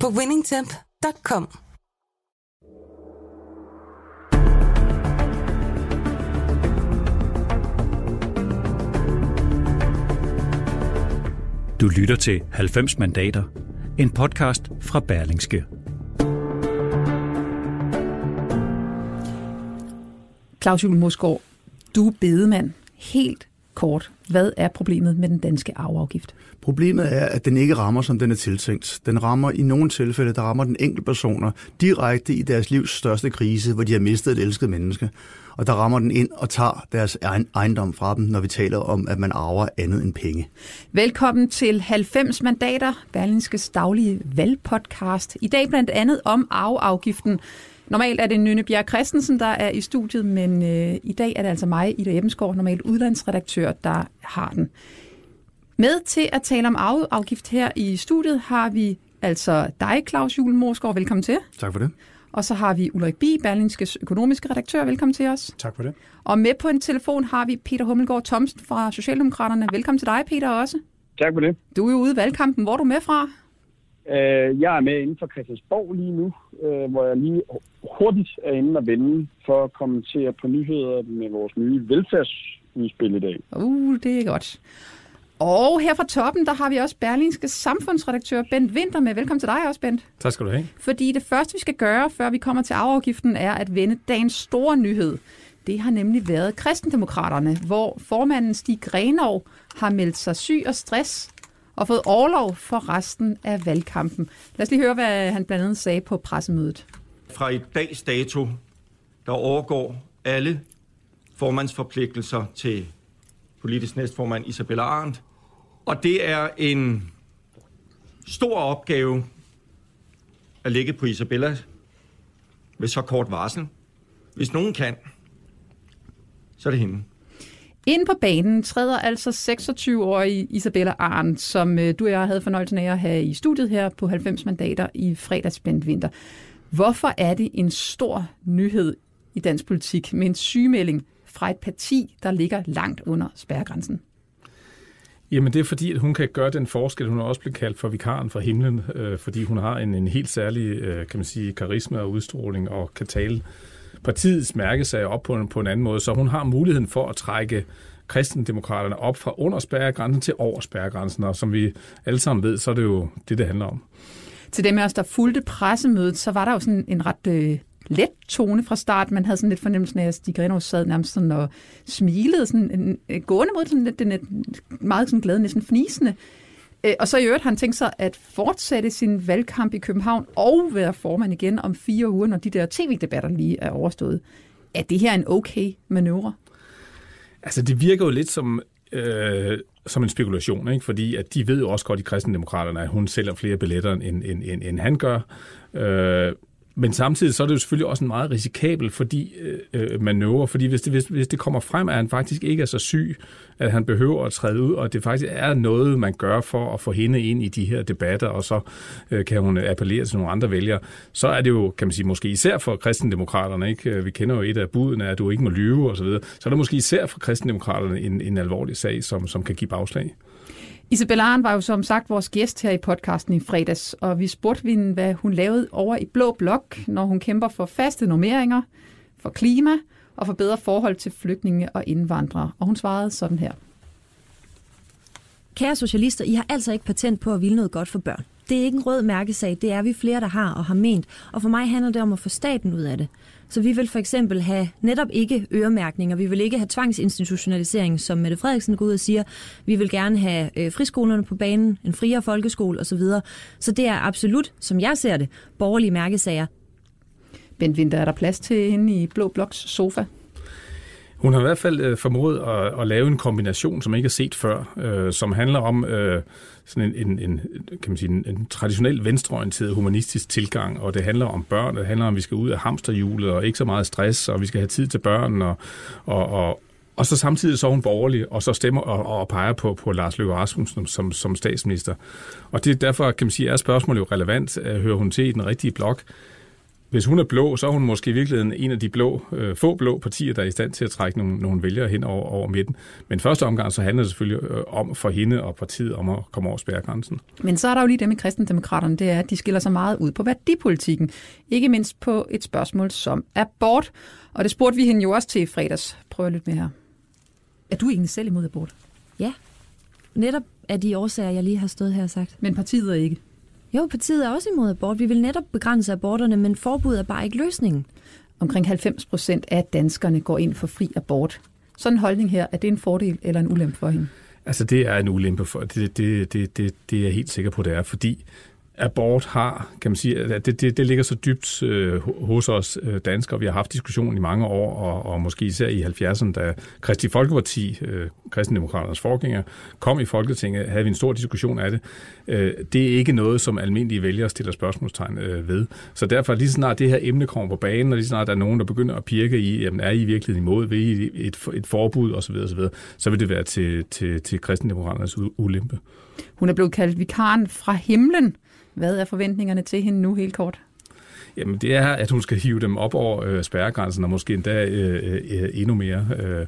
på winningtemp.com. Du lytter til 90 mandater, en podcast fra Berlingske. Claus Juhl Mosgaard, du er bedemand. Helt kort, hvad er problemet med den danske arveafgift? Problemet er, at den ikke rammer, som den er tiltænkt. Den rammer i nogle tilfælde, der rammer den enkelte personer direkte i deres livs største krise, hvor de har mistet et elsket menneske. Og der rammer den ind og tager deres ejendom fra dem, når vi taler om, at man arver andet end penge. Velkommen til 90 mandater, Berlinskes daglige valgpodcast. I dag blandt andet om arveafgiften. Normalt er det Nynne Bjerg Christensen, der er i studiet, men øh, i dag er det altså mig, Ida Ebbensgaard, normalt udlandsredaktør, der har den. Med til at tale om afgift her i studiet har vi altså dig, Claus Julen Morsgaard. Velkommen til. Tak for det. Og så har vi Ulrik Bi, Berlingskes økonomiske redaktør. Velkommen til os. Tak for det. Og med på en telefon har vi Peter Hummelgaard Thomsen fra Socialdemokraterne. Velkommen til dig, Peter, også. Tak for det. Du er jo ude i valgkampen. Hvor er du med fra? Øh, jeg er med inden for Christiansborg lige nu, øh, hvor jeg lige hurtigt er inde og vende for at kommentere på nyheder med vores nye velfærdsudspil i dag. Uh, det er godt. Og her fra toppen, der har vi også Berlingske samfundsredaktør Bent Winter med. Velkommen til dig også, Bent. Tak skal du have. Fordi det første, vi skal gøre, før vi kommer til afgiften, er at vende dagens store nyhed. Det har nemlig været kristendemokraterne, hvor formanden Stig Grenov har meldt sig syg og stress og fået overlov for resten af valgkampen. Lad os lige høre, hvad han blandt andet sagde på pressemødet. Fra i dags dato, der overgår alle formandsforpligtelser til politisk næstformand Isabella Arndt. Og det er en stor opgave at ligge på Isabella ved så kort varsel. Hvis nogen kan, så er det hende. Ind på banen træder altså 26-årige Isabella Arndt, som øh, du og jeg havde fornøjelsen af at have i studiet her på 90 mandater i fredagsbændt vinter. Hvorfor er det en stor nyhed i dansk politik med en sygemelding fra et parti, der ligger langt under spærregrænsen? Jamen det er fordi, at hun kan gøre den forskel. Hun er også blevet kaldt for vikaren fra himlen, øh, fordi hun har en, en helt særlig øh, kan man sige, karisma og udstråling og kan tale partiets mærkesag op på en, på en anden måde. Så hun har muligheden for at trække kristendemokraterne op fra under spærregrænsen til over spærregrænsen. Og som vi alle sammen ved, så er det jo det, det handler om. Til dem af os, der fulgte pressemødet, så var der jo sådan en ret øh, let tone fra start. Man havde sådan lidt fornemmelsen af, at Stig Grenov sad nærmest sådan og smilede, sådan en, en, gående mod sådan lidt, den, meget sådan glad, næsten fnisende. Øh, og så i øvrigt har han tænkt sig at fortsætte sin valgkamp i København og være formand igen om fire uger, når de der tv-debatter lige er overstået. Er det her en okay manøvre? Altså, det virker jo lidt som, øh, som en spekulation, ikke? fordi at de ved jo også godt i kristendemokraterne, at hun sælger flere billetter, end, end, end, end han gør. Øh, men samtidig så er det jo selvfølgelig også en meget risikabel fordi, øh, øh, manøvre, fordi hvis det, hvis, hvis det kommer frem, at han faktisk ikke er så syg, at han behøver at træde ud, og det faktisk er noget, man gør for at få hende ind i de her debatter, og så øh, kan hun appellere til nogle andre vælgere, så er det jo, kan man sige, måske især for kristendemokraterne, ikke? Øh, vi kender jo et af budene, at du ikke må lyve osv., så, videre. så er det måske især for kristendemokraterne en, en alvorlig sag, som, som kan give bagslag. Isabella Arn var jo som sagt vores gæst her i podcasten i fredags, og vi spurgte hende, hvad hun lavede over i Blå Blok, når hun kæmper for faste normeringer, for klima og for bedre forhold til flygtninge og indvandrere. Og hun svarede sådan her. Kære socialister, I har altså ikke patent på at ville noget godt for børn. Det er ikke en rød mærkesag, det er vi flere, der har og har ment, og for mig handler det om at få staten ud af det. Så vi vil for eksempel have netop ikke øremærkninger. Vi vil ikke have tvangsinstitutionalisering, som Mette Frederiksen går ud og siger. Vi vil gerne have øh, friskolerne på banen, en friere folkeskole osv. Så det er absolut, som jeg ser det, borgerlige mærkesager. Bent Winter, er der plads til hende i Blå Bloks sofa? Hun har i hvert fald øh, formået at, at lave en kombination, som ikke har set før, øh, som handler om øh, sådan en, en, en, kan man sige, en, en traditionel venstreorienteret humanistisk tilgang, og det handler om børn, det handler om, at vi skal ud af hamsterhjulet, og ikke så meget stress, og vi skal have tid til børn, og, og, og, og så samtidig så er hun borgerlig, og så stemmer og, og peger på, på Lars Løkke Rasmussen som, som statsminister. Og det derfor, kan man sige, er spørgsmålet jo relevant. Øh, hører hun til i den rigtige blok? Hvis hun er blå, så er hun måske i virkeligheden en af de blå, øh, få blå partier, der er i stand til at trække nogle, nogle vælgere hen over, over midten. Men første omgang, så handler det selvfølgelig øh, om for hende og partiet om at komme over spærregrænsen. Men så er der jo lige det med kristendemokraterne, det er, at de skiller sig meget ud på værdipolitikken. Ikke mindst på et spørgsmål som abort. Og det spurgte vi hende jo også til i fredags. Prøv at lytte med her. Er du egentlig selv imod abort? Ja. Netop af de årsager, jeg lige har stået her og sagt. Men partiet er ikke? Jo, partiet er også imod abort. Vi vil netop begrænse aborterne, men forbud er bare ikke løsningen. Omkring 90 procent af danskerne går ind for fri abort. Sådan en holdning her, er det en fordel eller en ulempe for hende? Altså det er en ulempe for, det, det, det, det, det er jeg helt sikker på, det er, fordi abort har, kan man sige, at det, det, det ligger så dybt øh, hos os øh, danskere. Vi har haft diskussionen i mange år, og, og måske især i 70'erne, da Kristi Folkeparti, øh, Kristendemokraternes forgænger, kom i Folketinget, havde vi en stor diskussion af det. Øh, det er ikke noget, som almindelige vælgere stiller spørgsmålstegn øh, ved. Så derfor lige snart det her emne kommer på banen, og lige snart der er nogen, der begynder at pirke i, jamen er I virkelig imod, ved I et, et forbud osv., osv., så vil det være til, til, til Kristendemokraternes ulempe. Hun er blevet kaldt vikaren fra himlen hvad er forventningerne til hende nu helt kort? Jamen det er, at hun skal hive dem op over øh, spærregrænsen, og måske endda øh, øh, endnu mere. Øh,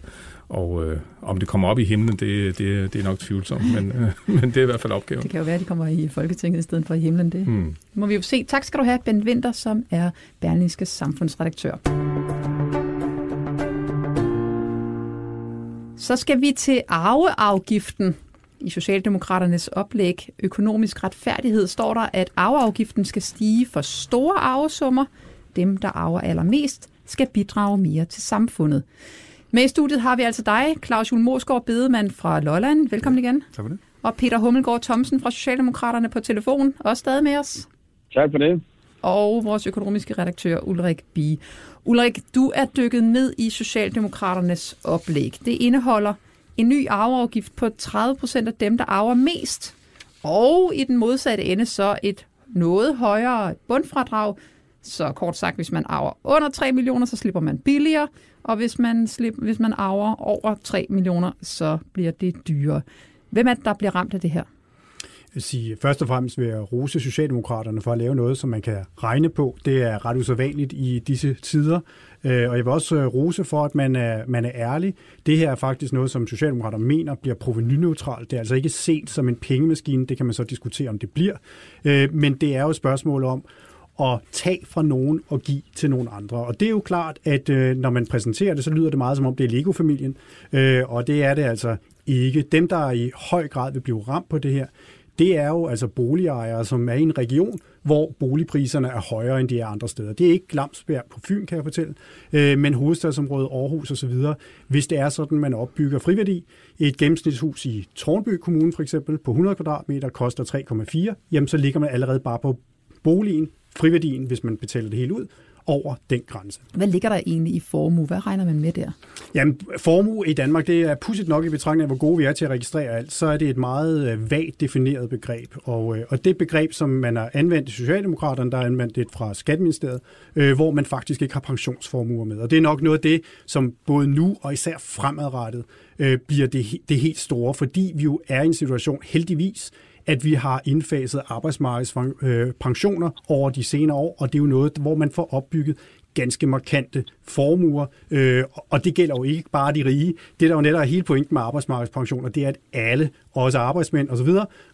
og øh, om det kommer op i himlen, det, det, det er nok tvivlsomt, men, øh, men det er i hvert fald opgaven. Det kan jo være, at de kommer i Folketinget i stedet for i himlen. Det hmm. må vi jo se. Tak skal du have, Ben Winter, som er Berlingske samfundsredaktør. Så skal vi til arveafgiften. I Socialdemokraternes oplæg Økonomisk retfærdighed står der, at arveafgiften skal stige for store arvesummer. Dem, der arver allermest, skal bidrage mere til samfundet. Med i studiet har vi altså dig, Claus Jule Morsgaard, bedemand fra Lolland. Velkommen igen. Tak for det. Og Peter Hummelgaard Thomsen fra Socialdemokraterne på telefon, også stadig med os. Tak for det. Og vores økonomiske redaktør Ulrik Bie. Ulrik, du er dykket ned i Socialdemokraternes oplæg. Det indeholder en ny arveafgift på 30 procent af dem, der arver mest. Og i den modsatte ende så et noget højere bundfradrag. Så kort sagt, hvis man arver under 3 millioner, så slipper man billigere. Og hvis man, slipper, hvis man arver over 3 millioner, så bliver det dyrere. Hvem er det, der bliver ramt af det her? Sige, først og fremmest vil jeg rose Socialdemokraterne for at lave noget, som man kan regne på. Det er ret usædvanligt i disse tider. Øh, og jeg vil også øh, rose for, at man er, man er ærlig. Det her er faktisk noget, som Socialdemokraterne mener bliver provenyneutralt. Det er altså ikke set som en pengemaskine. Det kan man så diskutere, om det bliver. Øh, men det er jo et spørgsmål om, at tage fra nogen og give til nogen andre. Og det er jo klart, at når man præsenterer det, så lyder det meget som om, det er Lego-familien. og det er det altså ikke. Dem, der i høj grad vil blive ramt på det her, det er jo altså boligejere, som er i en region, hvor boligpriserne er højere, end de er andre steder. Det er ikke Glamsbjerg på Fyn, kan jeg fortælle, øh, men hovedstadsområdet, Aarhus osv. Hvis det er sådan, man opbygger friværdi, et gennemsnitshus i Tornby Kommune for eksempel på 100 kvadratmeter koster 3,4, jamen så ligger man allerede bare på boligen, friværdien, hvis man betaler det helt ud, over den grænse. Hvad ligger der egentlig i formue? Hvad regner man med der? Jamen, formue i Danmark, det er pudsigt nok i betragtning af, hvor gode vi er til at registrere alt, så er det et meget øh, vagt defineret begreb. Og, øh, og det begreb, som man har anvendt i Socialdemokraterne, der er anvendt det fra Skatministeriet, øh, hvor man faktisk ikke har pensionsformuer med. Og det er nok noget af det, som både nu og især fremadrettet øh, bliver det, det helt store, fordi vi jo er i en situation, heldigvis, at vi har indfaset arbejdsmarkedspensioner over de senere år, og det er jo noget, hvor man får opbygget ganske markante formuer, øh, og det gælder jo ikke bare de rige. Det, der jo netop er hele pointen med arbejdsmarkedspensioner, det er, at alle, også arbejdsmænd osv.,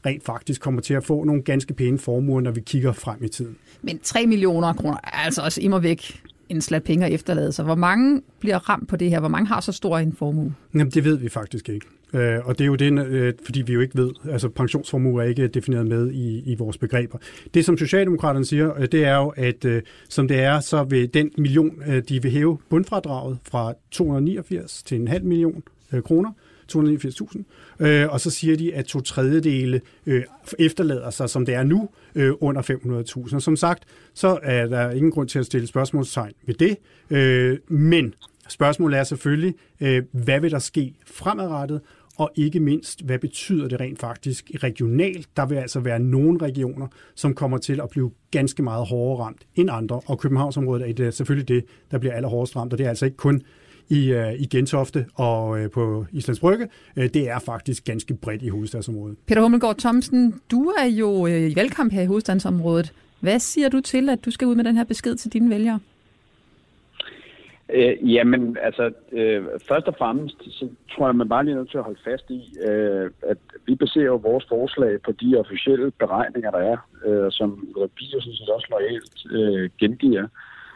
rent faktisk kommer til at få nogle ganske pæne formuer, når vi kigger frem i tiden. Men 3 millioner kroner er altså også immer væk en slat penge at efterlade sig. Hvor mange bliver ramt på det her? Hvor mange har så stor en formue? Jamen, det ved vi faktisk ikke. Øh, og det er jo det, øh, fordi vi jo ikke ved, altså pensionsformue er ikke defineret med i, i vores begreber. Det, som Socialdemokraterne siger, øh, det er jo, at øh, som det er, så vil den million, øh, de vil hæve bundfradraget fra 289 til en halv million øh, kroner, 289.000, øh, og så siger de, at to tredjedele øh, efterlader sig, som det er nu, øh, under 500.000. Og som sagt, så er der ingen grund til at stille spørgsmålstegn ved det, øh, men Spørgsmålet er selvfølgelig, øh, hvad vil der ske fremadrettet, og ikke mindst, hvad betyder det rent faktisk regionalt? Der vil altså være nogle regioner, som kommer til at blive ganske meget hårdere ramt end andre, og Københavnsområdet er det, selvfølgelig det, der bliver allerhårdest ramt, og det er altså ikke kun i, uh, i Gentofte og uh, på Islands Brygge. Uh, det er faktisk ganske bredt i hovedstadsområdet. Peter Hummelgaard Thomsen, du er jo uh, i valgkamp her i hovedstadsområdet. Hvad siger du til, at du skal ud med den her besked til dine vælgere? Øh, jamen, altså, øh, først og fremmest, så tror jeg, man bare lige er nødt til at holde fast i, øh, at vi baserer jo vores forslag på de officielle beregninger, der er, øh, som vi jo sådan set også lojalt øh, gengiver.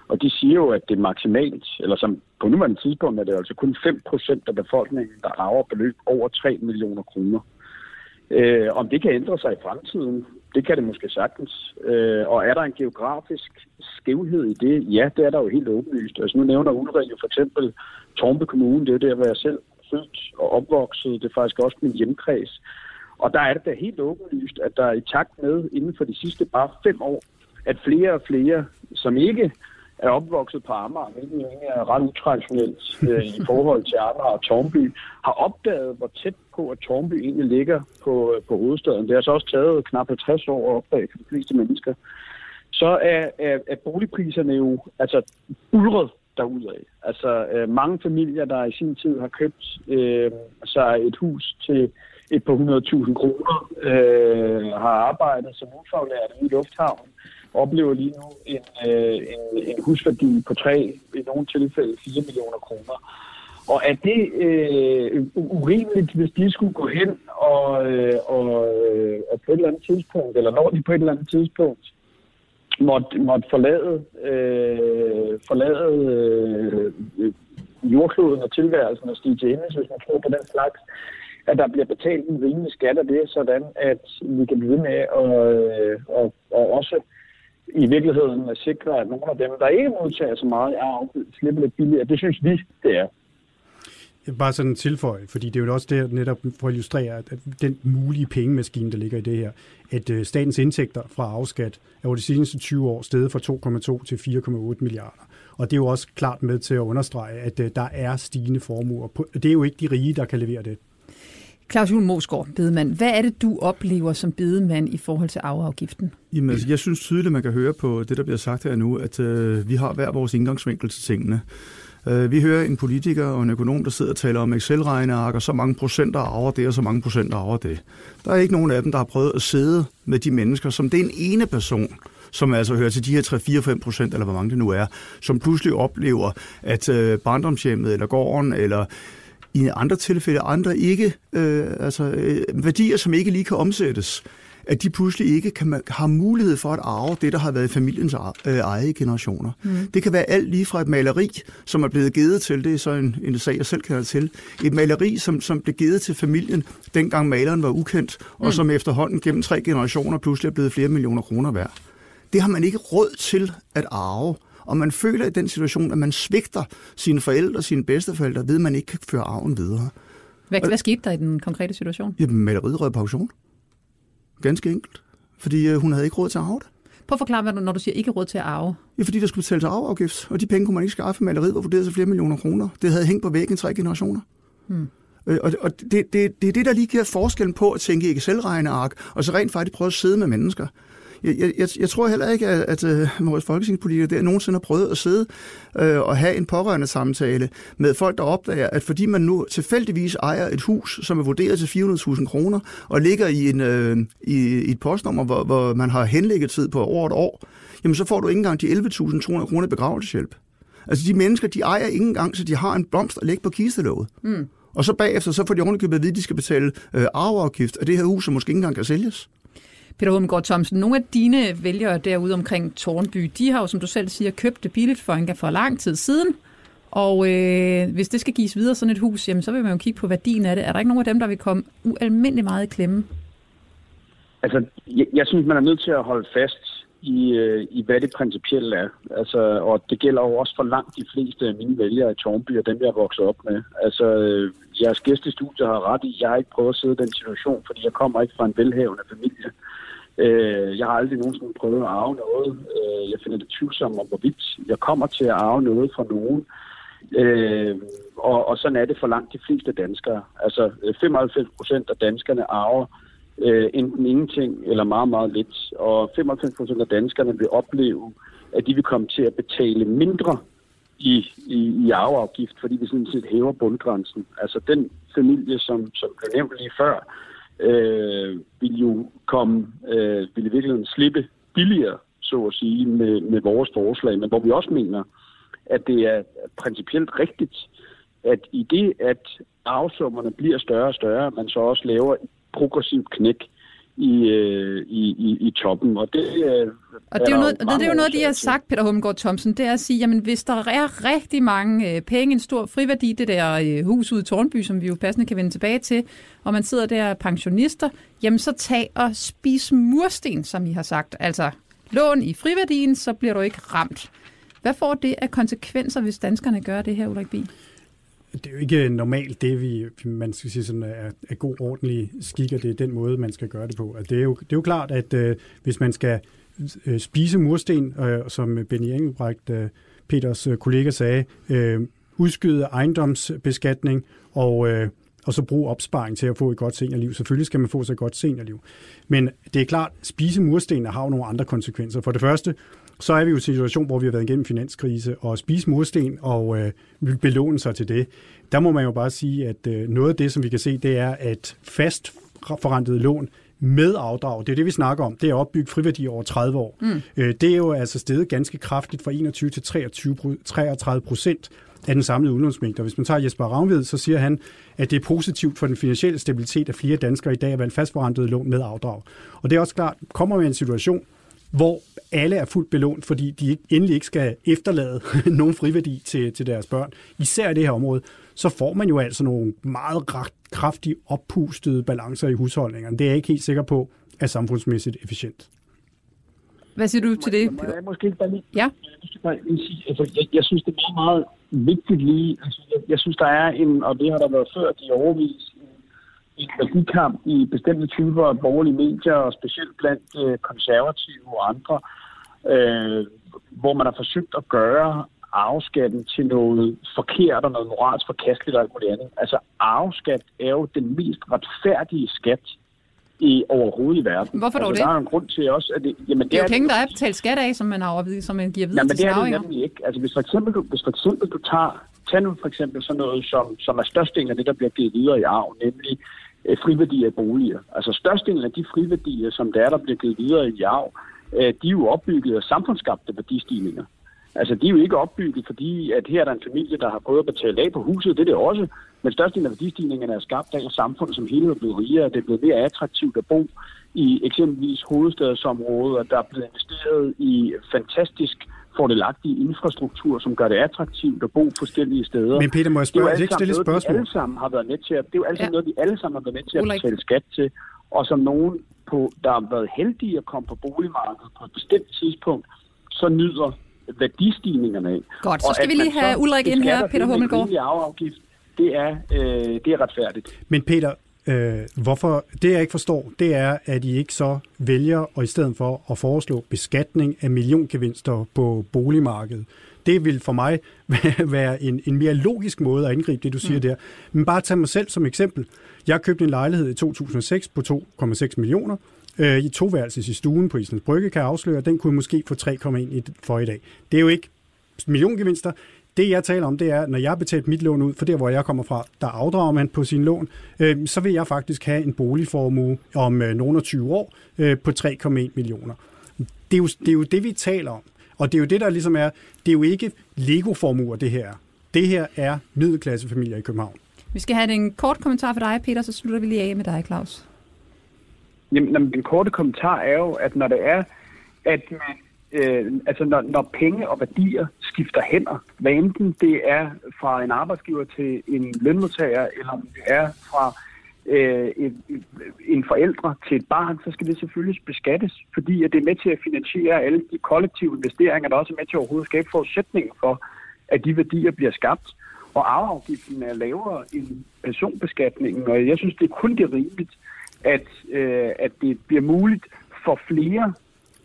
Og de siger jo, at det er maksimalt, eller som på nuværende tidspunkt er det altså kun 5% af befolkningen, der arver beløb over 3 millioner kroner. Øh, om det kan ændre sig i fremtiden, det kan det måske sagtens. Øh, og er der en geografisk skævhed i det? Ja, det er der jo helt åbenlyst. Altså nu nævner Ulrik jo for eksempel Tormbe Kommune, det er der, hvor jeg selv født og opvokset. Det er faktisk også min hjemkreds. Og der er det da helt åbenlyst, at der i takt med inden for de sidste bare fem år, at flere og flere, som ikke er opvokset på Amager, hvilket jo er ret utraditionelt øh, i forhold til Amager og Tornby, har opdaget, hvor tæt på, at Tornby egentlig ligger på, øh, på hovedstaden. Det har så altså også taget knap 50 år at opdage for de fleste mennesker. Så er, er, er boligpriserne jo altså ulret derudad. Altså øh, mange familier, der i sin tid har købt øh, sig et hus til et par 100.000 kroner, øh, har arbejdet som ufaglærte i lufthavnen, oplever lige nu en, øh, en, en husværdi på 3, i nogle tilfælde 4 millioner kroner. Og er det øh, urimeligt, hvis de skulle gå hen og, øh, og, øh, og på et eller andet tidspunkt, eller når de på et eller andet tidspunkt måtte, måtte forlade, øh, forlade øh, jordkloden og tilværelsen og stige til endes, hvis man tror på den slags, at der bliver betalt en rimelig skat af det, sådan at vi kan blive med at øh, og, og også i virkeligheden at sikre, at nogle af dem, der ikke modtager så meget arv, slipper lidt billigere. Det synes vi, det er. Bare sådan en tilføje, fordi det er jo også det netop for at illustrere, at den mulige pengemaskine, der ligger i det her, at øh, statens indtægter fra afskat er over de seneste 20 år steget fra 2,2 til 4,8 milliarder. Og det er jo også klart med til at understrege, at øh, der er stigende formuer. Det er jo ikke de rige, der kan levere det. Claus Juhl Mosgaard, bedemand. Hvad er det, du oplever som bedemand i forhold til arveafgiften? Jamen, altså, jeg synes tydeligt, man kan høre på det, der bliver sagt her nu, at øh, vi har hver vores indgangsvinkel til tingene. Øh, vi hører en politiker og en økonom, der sidder og taler om Excel-regneark, og så mange procenter arver det, og så mange procenter arver det. Der er ikke nogen af dem, der har prøvet at sidde med de mennesker, som den ene person, som altså hører til de her 3-4-5 procent, eller hvor mange det nu er, som pludselig oplever, at øh, barndomshjemmet, eller gården, eller i andre tilfælde andre ikke, øh, altså øh, værdier, som ikke lige kan omsættes, at de pludselig ikke kan, har mulighed for at arve det, der har været familiens øh, eget generationer. Mm. Det kan være alt lige fra et maleri, som er blevet givet til, det er så en, en sag, jeg selv kender til, et maleri, som, som blev givet til familien, dengang maleren var ukendt, og mm. som efterhånden gennem tre generationer pludselig er blevet flere millioner kroner værd. Det har man ikke råd til at arve og man føler i den situation, at man svigter sine forældre, sine bedsteforældre, ved at man ikke kan føre arven videre. Hvad, og, hvad skete der i den konkrete situation? Jamen, maleriet rød pension. Ganske enkelt. Fordi øh, hun havde ikke råd til at arve det. Prøv at forklare, du, når du siger ikke råd til at arve. Ja, fordi der skulle betales arveafgift, og de penge kunne man ikke skaffe. Maleriet var vurderet til flere millioner kroner. Det havde hængt på væggen i tre generationer. Hmm. Øh, og og det, det, det er det, der lige giver forskellen på at tænke i Excel-regneark, og så rent faktisk prøve at sidde med mennesker jeg, jeg, jeg tror heller ikke, at, at, at øh, vores folketingspolitikere der nogensinde har prøvet at sidde øh, og have en pårørende samtale med folk, der opdager, at fordi man nu tilfældigvis ejer et hus, som er vurderet til 400.000 kroner, og ligger i, en, øh, i, i et postnummer, hvor, hvor man har henlæggetid på over et år, jamen så får du ikke engang de 11.200 kroner begravelseshjælp. Altså de mennesker, de ejer ikke engang, så de har en blomst at lægge på kistelåget. Mm. Og så bagefter, så får de ordentligt at vide, at de skal betale øh, arveafgift af det her hus, som måske ikke engang kan sælges. Peter Hummelgaard Thomsen, nogle af dine vælgere derude omkring Tornby, de har jo, som du selv siger, købt det billigt for, en, for lang tid siden. Og øh, hvis det skal gives videre sådan et hus, jamen, så vil man jo kigge på værdien af det. Er der ikke nogen af dem, der vil komme ualmindelig meget i klemme? Altså, jeg, jeg synes, man er nødt til at holde fast i, øh, i hvad det principielt er. Altså, og det gælder jo også for langt de fleste af mine vælgere i Tornby og dem, jeg er vokset op med. Altså, øh, jeres gæstestudie har ret i, jeg har ikke prøvet at sidde i den situation, fordi jeg kommer ikke fra en velhavende familie. Øh, jeg har aldrig nogensinde prøvet at arve noget. Øh, jeg finder det tvivlsomt om, hvorvidt jeg kommer til at arve noget fra nogen. Øh, og, og sådan er det for langt de fleste danskere. Altså øh, 95 procent af danskerne arver øh, enten ingenting eller meget, meget lidt. Og 95 procent af danskerne vil opleve, at de vil komme til at betale mindre i, i, i arveafgift, fordi vi sådan set hæver bundgrænsen. Altså den familie, som, som blev nævnt lige før, øh, vil jo komme, øh, ville i virkeligheden slippe billigere, så at sige, med, med vores forslag, men hvor vi også mener, at det er principielt rigtigt, at i det, at afsummerne bliver større og større, man så også laver et progressivt knæk i, øh, i, i, i toppen. Og det, øh, og det er jo noget, det er jo noget, de har sagt, Peter Hummelgaard Thomsen, det er at sige, jamen hvis der er rigtig mange øh, penge, en stor friværdi, det der øh, hus ude i Tornby, som vi jo passende kan vende tilbage til, og man sidder der pensionister, jamen så tag og spis mursten, som I har sagt. Altså lån i friværdien, så bliver du ikke ramt. Hvad får det af konsekvenser, hvis danskerne gør det her, Ulrik Bie? Det er jo ikke normalt det, vi, man skal sige sådan, er, er god, ordentlig skik, og det er den måde, man skal gøre det på. Altså, det, er jo, det er jo klart, at øh, hvis man skal øh, spise mursten, øh, som Benny Engelbrecht, øh, Peters øh, kollega sagde, øh, udskyde ejendomsbeskatning og, øh, og så bruge opsparing til at få et godt seniorliv. Selvfølgelig skal man få sig et godt seniorliv. Men det er klart, spise mursten har jo nogle andre konsekvenser. For det første, så er vi jo i en situation, hvor vi har været igennem finanskrise, og spise mursten og øh, belåne sig til det. Der må man jo bare sige, at øh, noget af det, som vi kan se, det er, at fast forrentet lån med afdrag, det er det, vi snakker om, det er opbygget friværdi over 30 år. Mm. Øh, det er jo altså steget ganske kraftigt fra 21 til 23, 33 procent af den samlede udlånsmængde. Hvis man tager Jesper Ravnved, så siger han, at det er positivt for den finansielle stabilitet, at flere danskere i dag er valgt fastforrentet lån med afdrag. Og det er også klart, kommer med en situation, hvor alle er fuldt belånt, fordi de ikke, endelig ikke skal efterlade nogen friværdi til, til deres børn, især i det her område, så får man jo altså nogle meget kraftigt oppustede balancer i husholdningerne. Det er jeg ikke helt sikker på er samfundsmæssigt efficient. Hvad siger du til det? Må jeg måske ikke bare lige, ja? jeg, bare lige sige, altså, jeg, jeg synes, det er meget, meget vigtigt lige. Altså, jeg, jeg synes, der er en, og det har der været ført i overvis, en værdikamp i bestemte typer af borgerlige medier, og specielt blandt øh, konservative og andre, øh, hvor man har forsøgt at gøre arveskatten til noget forkert og noget moralsk forkasteligt og alt muligt andet. Altså arveskat er jo den mest retfærdige skat i overhovedet i verden. Hvorfor dog altså, det? Der er en grund til også, at det... Jamen, det er jo penge, der er betalt skat af, som man, har, som man giver videre jamen, til det er det nemlig ikke. Altså, hvis for eksempel du, hvis for eksempel du tager, tag nu for eksempel sådan noget, som, som er størstedelen af det, der bliver givet videre i arv, nemlig Øh, friværdier af boliger. Altså størstedelen af de friværdier, som der er, der bliver givet videre i arv, øh, de er jo opbygget af samfundsskabte værdistigninger. Altså, de er jo ikke opbygget, fordi at her er der en familie, der har prøvet at betale af på huset, det er det også. Men størstedelen af værdistigningerne er skabt af, at samfundet som hele er blevet rigere. Det er blevet mere attraktivt at bo i eksempelvis hovedstadsområdet, der er blevet investeret i fantastisk fordelagtig infrastruktur, som gør det attraktivt at bo forskellige steder. Men Peter, må jeg spørge, det er ikke stille et spørgsmål? Alle sammen har været med til at, det er jo alle Ja. noget, vi alle sammen har været med til at Ulrik. betale skat til, og som nogen, på, der har været heldige at komme på boligmarkedet på et bestemt tidspunkt, så nyder værdistigningerne af. Godt, så Og skal at vi lige have Ulrik ind her, Peter Hummelgaard. det er, øh, det er retfærdigt. Men Peter, øh, hvorfor, det jeg ikke forstår, det er, at I ikke så vælger, og i stedet for at foreslå beskatning af milliongevinster på boligmarkedet. Det vil for mig være en, en mere logisk måde at angribe det, du siger mm. der. Men bare tag mig selv som eksempel. Jeg købte en lejlighed i 2006 på 2,6 millioner. Øh, I toværelses i stuen på Islands Brygge kan jeg afsløre, at den kunne jeg måske få 3,1 i- for i dag. Det er jo ikke milliongevinster. Det, jeg taler om, det er, når jeg har betalt mit lån ud, for der, hvor jeg kommer fra, der afdrager man på sin lån, øh, så vil jeg faktisk have en boligformue om øh, nogle og 20 år øh, på 3,1 millioner. Det er, jo, det er jo det, vi taler om. Og det er jo det, der ligesom er, det er jo ikke Lego-formuer, det her. er. Det her er middelklassefamilier i København. Vi skal have en kort kommentar fra dig, Peter, så slutter vi lige af med dig, Claus. Jamen, jamen, den korte kommentar er jo, at når det er, at man, øh, altså når, når penge og værdier skifter hænder, hvad enten det er fra en arbejdsgiver til en lønmodtager, eller om det er fra øh, en, en forældre til et barn, så skal det selvfølgelig beskattes, fordi at det er med til at finansiere alle de kollektive investeringer, der også er med til at overhovedet skabe forudsætninger for, at de værdier bliver skabt. Og arveafgiften er lavere end personbeskatningen, og jeg synes, det er kun det rimeligt, at, øh, at det bliver muligt for flere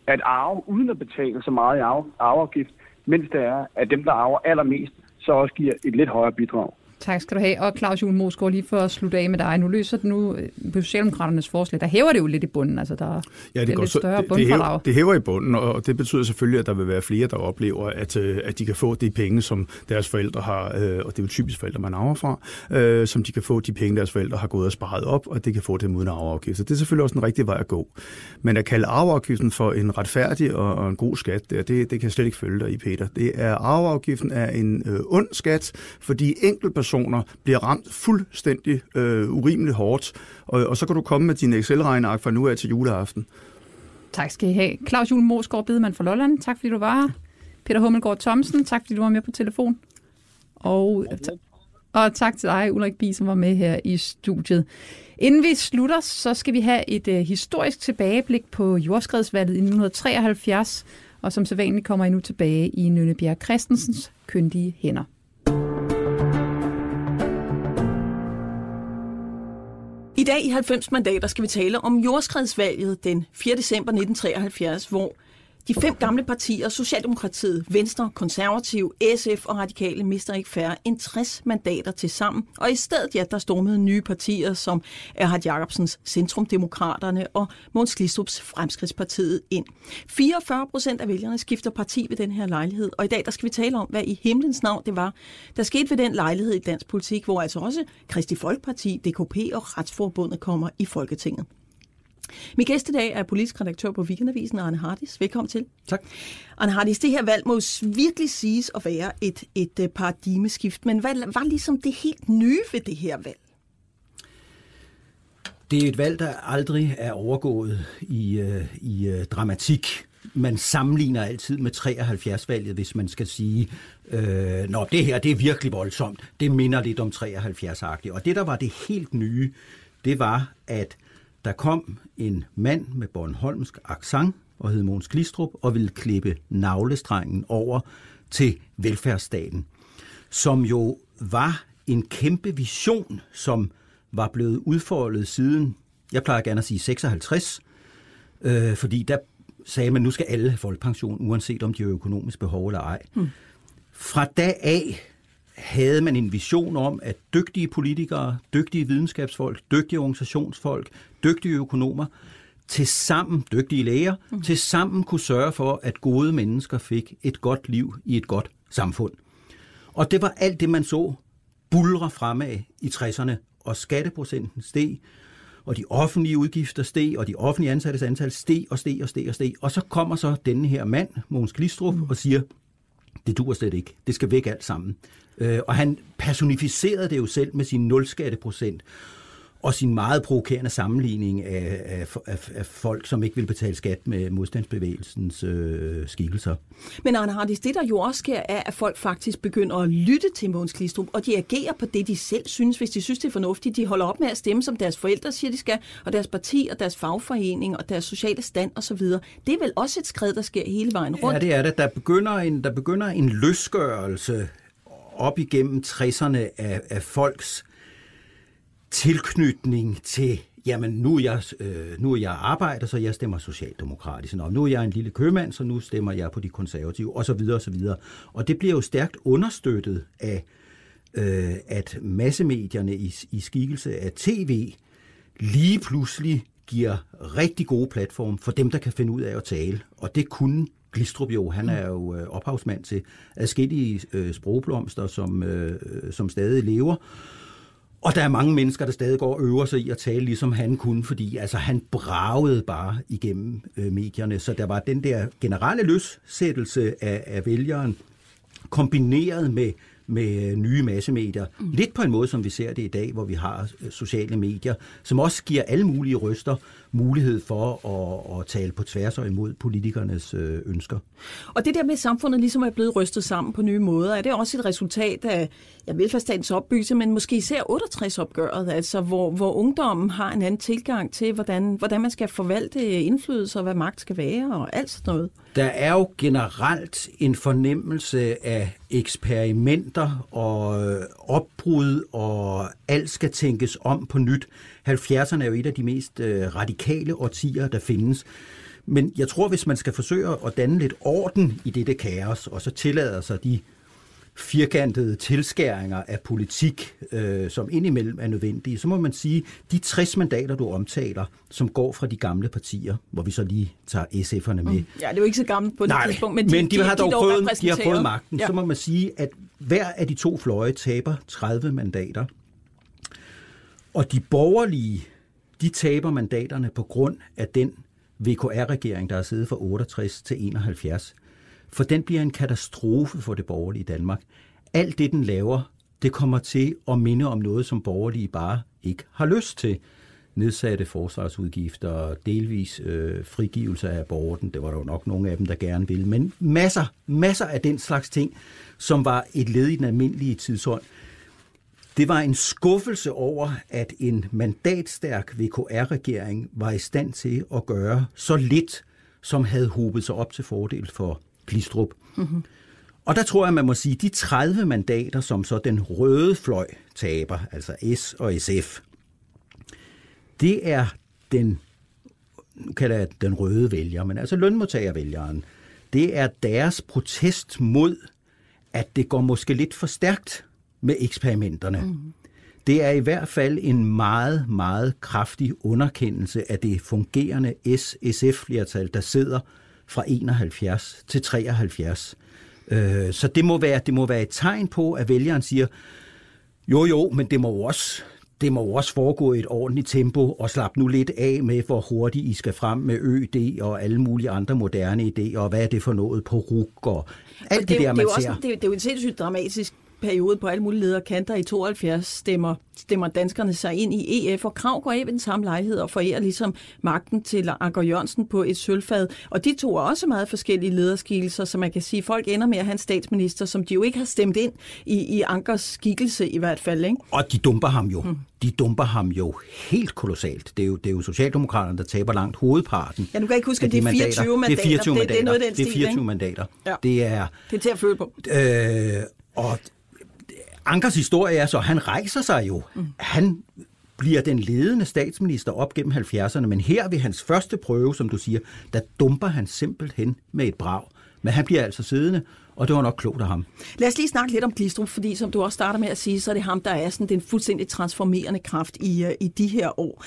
at arve uden at betale så meget i arve, arveafgift, mens det er, at dem, der arver allermest, så også giver et lidt højere bidrag. Tak skal du have. Og Claus Juhl Mosgaard, lige for at slutte af med dig. Nu løser det nu øh, på Socialdemokraternes forslag. Der hæver det jo lidt i bunden. Altså, der ja, det, er går lidt så, større det, det, hæver, det hæver i bunden, og det betyder selvfølgelig, at der vil være flere, der oplever, at, øh, at de kan få de penge, som deres forældre har, øh, og det er jo typisk forældre, man arver fra, øh, som de kan få de penge, deres forældre har gået og sparet op, og det kan få dem uden arveafgift. Så det er selvfølgelig også en rigtig vej at gå. Men at kalde arveafgiften for en retfærdig og, og en god skat, det, det, det kan jeg slet ikke følge dig i, Peter. Det er, arveafgiften er en øh, ond skat, fordi enkeltpersoner bliver ramt fuldstændig øh, urimeligt hårdt, og, og så kan du komme med dine Excel-regneark fra nu af til juleaften. Tak skal I have. Claus Jule Mosgaard, Bedemann fra Lolland. Tak fordi du var her. Peter Hummelgaard Thomsen, tak fordi du var med på telefon. Og, og tak til dig, Ulrik Bi, som var med her i studiet. Inden vi slutter, så skal vi have et uh, historisk tilbageblik på jordskredsvalget i 1973, og som sædvanligt kommer I nu tilbage i Nønne Bjerg Christensens kyndige hænder. I dag i 90 mandater skal vi tale om jordskredsvalget den 4. december 1973, hvor de fem gamle partier, Socialdemokratiet, Venstre, Konservativ, SF og Radikale, mister ikke færre end 60 mandater til sammen. Og i stedet, ja, der stormede nye partier som Erhard Jacobsens Centrumdemokraterne og Måns Glistrups Fremskridspartiet ind. 44 procent af vælgerne skifter parti ved den her lejlighed, og i dag der skal vi tale om, hvad i himlens navn det var, der skete ved den lejlighed i dansk politik, hvor altså også Kristi Folkeparti, DKP og Retsforbundet kommer i Folketinget. Min gæst i dag er politisk redaktør på Weekendavisen, Arne Hardis. Velkommen til. Tak. Arne Hardis, det her valg må virkelig siges at være et, et øh, paradigmeskift, men hvad var ligesom det helt nye ved det her valg? Det er et valg, der aldrig er overgået i, uh, i uh, dramatik. Man sammenligner altid med 73-valget, hvis man skal sige, øh, Nå, det her det er virkelig voldsomt. Det minder lidt om 73-agtigt. Og det, der var det helt nye, det var, at der kom en mand med Bornholmsk accent og hed Måns Glistrup og ville klippe navlestrengen over til velfærdsstaten, som jo var en kæmpe vision, som var blevet udfoldet siden, jeg plejer gerne at sige 56, øh, fordi der sagde man, nu skal alle have folkepension, uanset om de har økonomisk behov eller ej. Hmm. Fra dag af havde man en vision om, at dygtige politikere, dygtige videnskabsfolk, dygtige organisationsfolk, dygtige økonomer, til sammen, dygtige læger, mm. til sammen kunne sørge for, at gode mennesker fik et godt liv i et godt samfund. Og det var alt det, man så bulre fremad i 60'erne, og skatteprocenten steg, og de offentlige udgifter steg, og de offentlige ansattes antal steg og steg og steg og steg. Og så kommer så denne her mand, Mogens Glistrup, mm. og siger, det dur slet ikke. Det skal væk alt sammen. Øh, og han personificerede det jo selv med sin nulskatteprocent og sin meget provokerende sammenligning af, af, af, af folk, som ikke vil betale skat med modstandsbevægelsens øh, skikkelser. Men Arne Hardis, det der jo også sker, er, at folk faktisk begynder at lytte til Måns Glistrup, og de agerer på det, de selv synes, hvis de synes, det er fornuftigt. De holder op med at stemme, som deres forældre siger, de skal, og deres parti, og deres fagforening, og deres sociale stand osv. Det er vel også et skridt, der sker hele vejen rundt? Ja, det er det. Der begynder en, der begynder en løsgørelse op igennem 60'erne af, af folks tilknytning til, jamen nu er jeg, øh, nu er jeg arbejder, så jeg stemmer socialdemokratisk. Og nu er jeg en lille købmand, så nu stemmer jeg på de konservative, og så videre, og så videre. Og det bliver jo stærkt understøttet af, øh, at massemedierne i, i skikkelse af tv lige pludselig giver rigtig gode platform for dem, der kan finde ud af at tale. Og det kunne Glistrup jo, han er jo øh, ophavsmand til adskillige øh, sprogblomster, som, øh, som stadig lever. Og der er mange mennesker, der stadig går og øver sig i at tale, ligesom han kunne, fordi altså, han bragede bare igennem øh, medierne. Så der var den der generelle løssættelse af, af vælgeren, kombineret med med nye massemedier. Mm. Lidt på en måde, som vi ser det i dag, hvor vi har sociale medier, som også giver alle mulige røster mulighed for at, at tale på tværs og imod politikernes øh, ønsker. Og det der med, at samfundet ligesom er blevet rystet sammen på nye måder, er det også et resultat af ja, velfærdsstatens opbyggelse, men måske især 68-opgøret, altså hvor, hvor ungdommen har en anden tilgang til, hvordan, hvordan man skal forvalte indflydelse og hvad magt skal være og alt sådan noget. Der er jo generelt en fornemmelse af eksperimenter og øh, opbrud, og alt skal tænkes om på nyt. 70'erne er jo et af de mest øh, radikale årtier, der findes. Men jeg tror, hvis man skal forsøge at danne lidt orden i dette kaos, og så tillader sig de firkantede tilskæringer af politik, øh, som indimellem er nødvendige, så må man sige, de 60 mandater, du omtaler, som går fra de gamle partier, hvor vi så lige tager SF'erne med. Mm. Ja, det er jo ikke så gammelt på det Nej, tidspunkt, men de, men de, de har dog, de prøvet, de har prøvet magten. Ja. Så må man sige, at hver af de to fløje taber 30 mandater. Og de borgerlige, de taber mandaterne på grund af den VKR-regering, der er siddet fra 68 til 71. For den bliver en katastrofe for det borgerlige Danmark. Alt det, den laver, det kommer til at minde om noget, som borgerlige bare ikke har lyst til. Nedsatte forsvarsudgifter, delvis øh, frigivelse af aborten, det var der jo nok nogle af dem, der gerne ville, men masser, masser af den slags ting, som var et led i den almindelige tidsånd. Det var en skuffelse over, at en mandatstærk VKR-regering var i stand til at gøre så lidt, som havde hobet sig op til fordel for Glistrup. Mm-hmm. Og der tror jeg, man må sige, de 30 mandater, som så den røde fløj taber, altså S og SF, det er den, nu kalder jeg den røde vælger, men altså lønmodtagervælgeren, det er deres protest mod, at det går måske lidt for stærkt med eksperimenterne. Mm. Det er i hvert fald en meget, meget kraftig underkendelse af det fungerende S-SF-flertal, der sidder fra 71 til 73. Så det må, være, det må være et tegn på, at vælgeren siger, jo jo, men det må jo også, det må jo også foregå i et ordentligt tempo, og slap nu lidt af med, hvor hurtigt I skal frem med ØD og alle mulige andre moderne idéer, og hvad er det for noget på RUG og alt det, det, der, man det er ser. Også, det, er, det er jo en sindssygt dramatisk periode på alle mulige lederkanter. I 72 stemmer, stemmer danskerne sig ind i EF, og Krav går af ved den samme lejlighed og forærer ligesom magten til Anker Jørgensen på et sølvfad. Og de to er også meget forskellige lederskikkelser, så man kan sige, at folk ender med at have en statsminister, som de jo ikke har stemt ind i, i Ankers skikkelse i hvert fald. Ikke? Og de dumper ham jo. Hmm. De dumper ham jo helt kolossalt. Det er jo, det er jo Socialdemokraterne, der taber langt hovedparten. Ja, du kan ikke huske, at det er 24 mandater. Det er 24 mandater. Det, det er noget af den det er 24 stil, mandater. Ja. Det er... Det er til at føle på. Øh, og Ankers historie er så, at han rejser sig jo. Mm. Han bliver den ledende statsminister op gennem 70'erne, men her ved hans første prøve, som du siger, der dumper han simpelthen med et brag. Men han bliver altså siddende, og det var nok klogt af ham. Lad os lige snakke lidt om Glistrup, fordi som du også starter med at sige, så er det ham, der er sådan den fuldstændig transformerende kraft i, i de her år.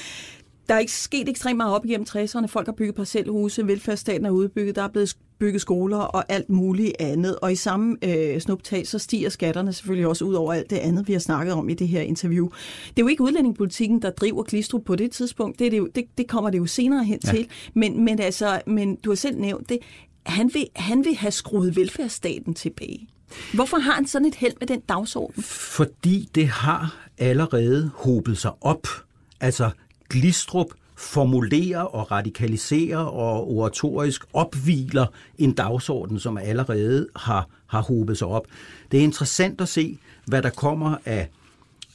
Der er ikke sket ekstremt meget op igennem 60'erne. Folk har bygget parcelhuse, velfærdsstaten er udbygget, der er blevet bygget skoler og alt muligt andet. Og i samme øh, snuptag, så stiger skatterne selvfølgelig også ud over alt det andet, vi har snakket om i det her interview. Det er jo ikke udlændingepolitikken, der driver Glistrup på det tidspunkt. Det, er det, jo, det, det kommer det jo senere hen ja. til. Men, men, altså, men du har selv nævnt det. Han vil, han vil have skruet velfærdsstaten tilbage. Hvorfor har han sådan et held med den dagsorden? Fordi det har allerede hobet sig op. Altså, Glistrup formulerer og radikaliserer og oratorisk opviler en dagsorden, som allerede har, har hobet sig op. Det er interessant at se, hvad der kommer af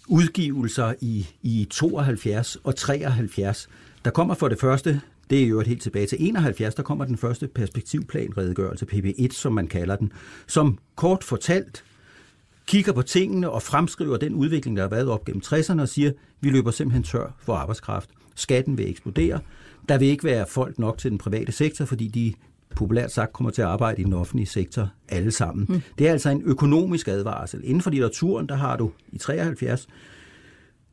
udgivelser i, i 72 og 73. Der kommer for det første, det er jo et helt tilbage til 71, der kommer den første perspektivplanredegørelse, PP1, som man kalder den, som kort fortalt kigger på tingene og fremskriver den udvikling, der har været op gennem 60'erne og siger, vi løber simpelthen tør for arbejdskraft. Skatten vil eksplodere. Der vil ikke være folk nok til den private sektor, fordi de populært sagt kommer til at arbejde i den offentlige sektor alle sammen. Mm. Det er altså en økonomisk advarsel. Inden for litteraturen, der har du i 73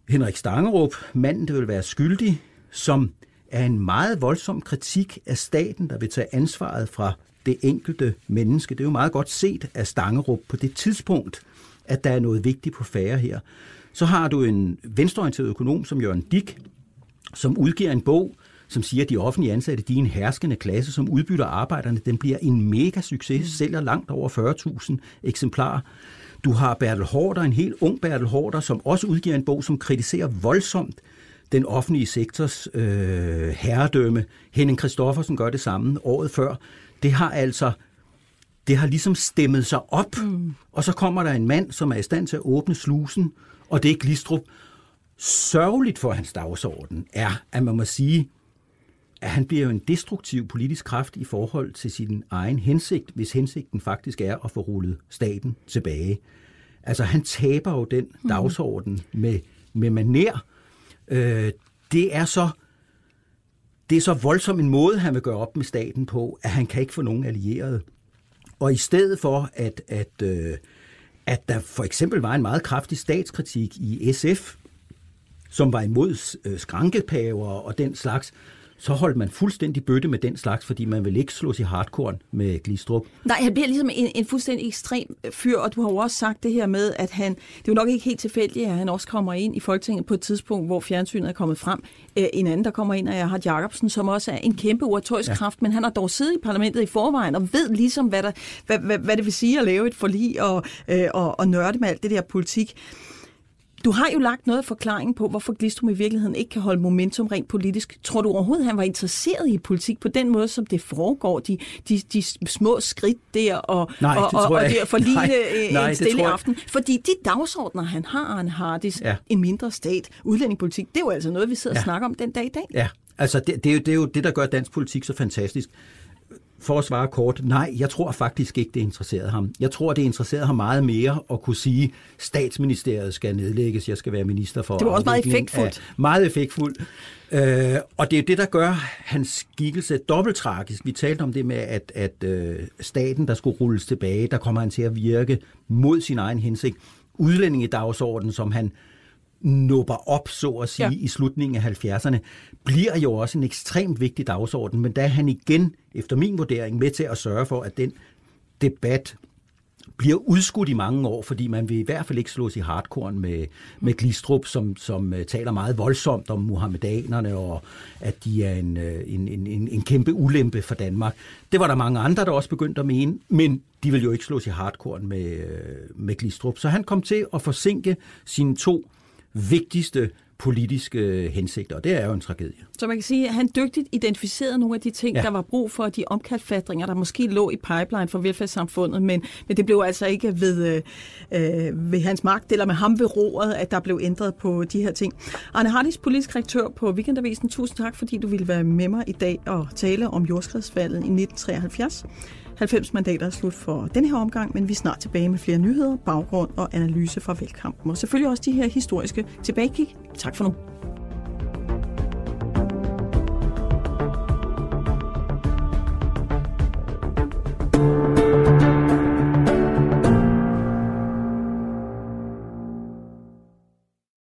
Henrik Stangerup, manden, der vil være skyldig, som er en meget voldsom kritik af staten, der vil tage ansvaret fra det enkelte menneske. Det er jo meget godt set af Stangerup på det tidspunkt, at der er noget vigtigt på færre her. Så har du en venstreorienteret økonom som Jørgen Dick, som udgiver en bog, som siger, at de offentlige ansatte, de er en herskende klasse, som udbytter arbejderne. Den bliver en mega succes, sælger langt over 40.000 eksemplarer. Du har Bertel Hårder, en helt ung Bertel Hårder, som også udgiver en bog, som kritiserer voldsomt den offentlige sektors øh, herredømme. Henning Christoffersen gør det samme året før. Det har altså det har ligesom stemmet sig op, mm. og så kommer der en mand, som er i stand til at åbne slusen, og det er Glistrup. Sørgeligt for hans dagsorden er, at man må sige, at han bliver jo en destruktiv politisk kraft i forhold til sin egen hensigt, hvis hensigten faktisk er at få rullet staten tilbage. Altså han taber jo den dagsorden med, med maner. Øh, det er så det er så voldsom en måde, han vil gøre op med staten på, at han kan ikke få nogen allierede. Og i stedet for, at, at, øh, at der for eksempel var en meget kraftig statskritik i SF, som var imod øh, skrankepaver og den slags, så holdt man fuldstændig bøtte med den slags, fordi man vil ikke slås i hardcore med Glistrup. Nej, han bliver ligesom en, en fuldstændig ekstrem fyr, og du har jo også sagt det her med, at han, det er jo nok ikke helt tilfældigt, at han også kommer ind i Folketinget på et tidspunkt, hvor fjernsynet er kommet frem. Øh, en anden, der kommer ind, er Harald Jacobsen, som også er en kæmpe oratorisk ja. kraft, men han har dog siddet i parlamentet i forvejen og ved ligesom, hvad, der, hvad, hvad, hvad det vil sige at lave et forlig og, øh, og, og nørde med alt det der politik. Du har jo lagt noget af forklaringen på, hvorfor Glistrum i virkeligheden ikke kan holde momentum rent politisk. Tror du overhovedet, han var interesseret i politik på den måde, som det foregår? De, de, de små skridt der og, nej, og, og, og at forlige nej, en nej, stille aften. Fordi de dagsordner, han har, han har det ja. en mindre stat, udlændingepolitik, det er jo altså noget, vi sidder ja. og snakker om den dag i dag. Ja, altså det, det, er jo, det er jo det, der gør dansk politik så fantastisk for at svare kort, nej, jeg tror faktisk ikke, det interesserede ham. Jeg tror, det interesserede ham meget mere at kunne sige, statsministeriet skal nedlægges, jeg skal være minister for... Det var også meget effektfuldt. Af, meget effektfuldt. Øh, og det er det, der gør hans skikkelse dobbelt tragisk. Vi talte om det med, at, at øh, staten, der skulle rulles tilbage, der kommer han til at virke mod sin egen hensigt. Udlændingedagsordenen, som han nupper op, så at sige, ja. i slutningen af 70'erne, bliver jo også en ekstremt vigtig dagsorden, men er han igen, efter min vurdering, med til at sørge for, at den debat bliver udskudt i mange år, fordi man vil i hvert fald ikke slås i hardcore med, med Glistrup, som, som uh, taler meget voldsomt om muhammedanerne, og at de er en, uh, en, en, en kæmpe ulempe for Danmark. Det var der mange andre, der også begyndte at mene, men de vil jo ikke slås i hardcore med, uh, med Glistrup. Så han kom til at forsinke sine to vigtigste politiske hensigter, og det er jo en tragedie. Så man kan sige, at han dygtigt identificerede nogle af de ting, ja. der var brug for, de omkalfatringer, der måske lå i pipeline for velfærdssamfundet, men, men det blev altså ikke ved, øh, ved hans magt eller med ham ved roret, at der blev ændret på de her ting. Arne Hardis, politisk rektør på Weekendavisen, tusind tak, fordi du ville være med mig i dag og tale om jordskredsfaldet i 1973. 90 mandater er slut for den her omgang, men vi er snart tilbage med flere nyheder, baggrund og analyse fra valgkampen. Og selvfølgelig også de her historiske tilbagekig. Tak for nu.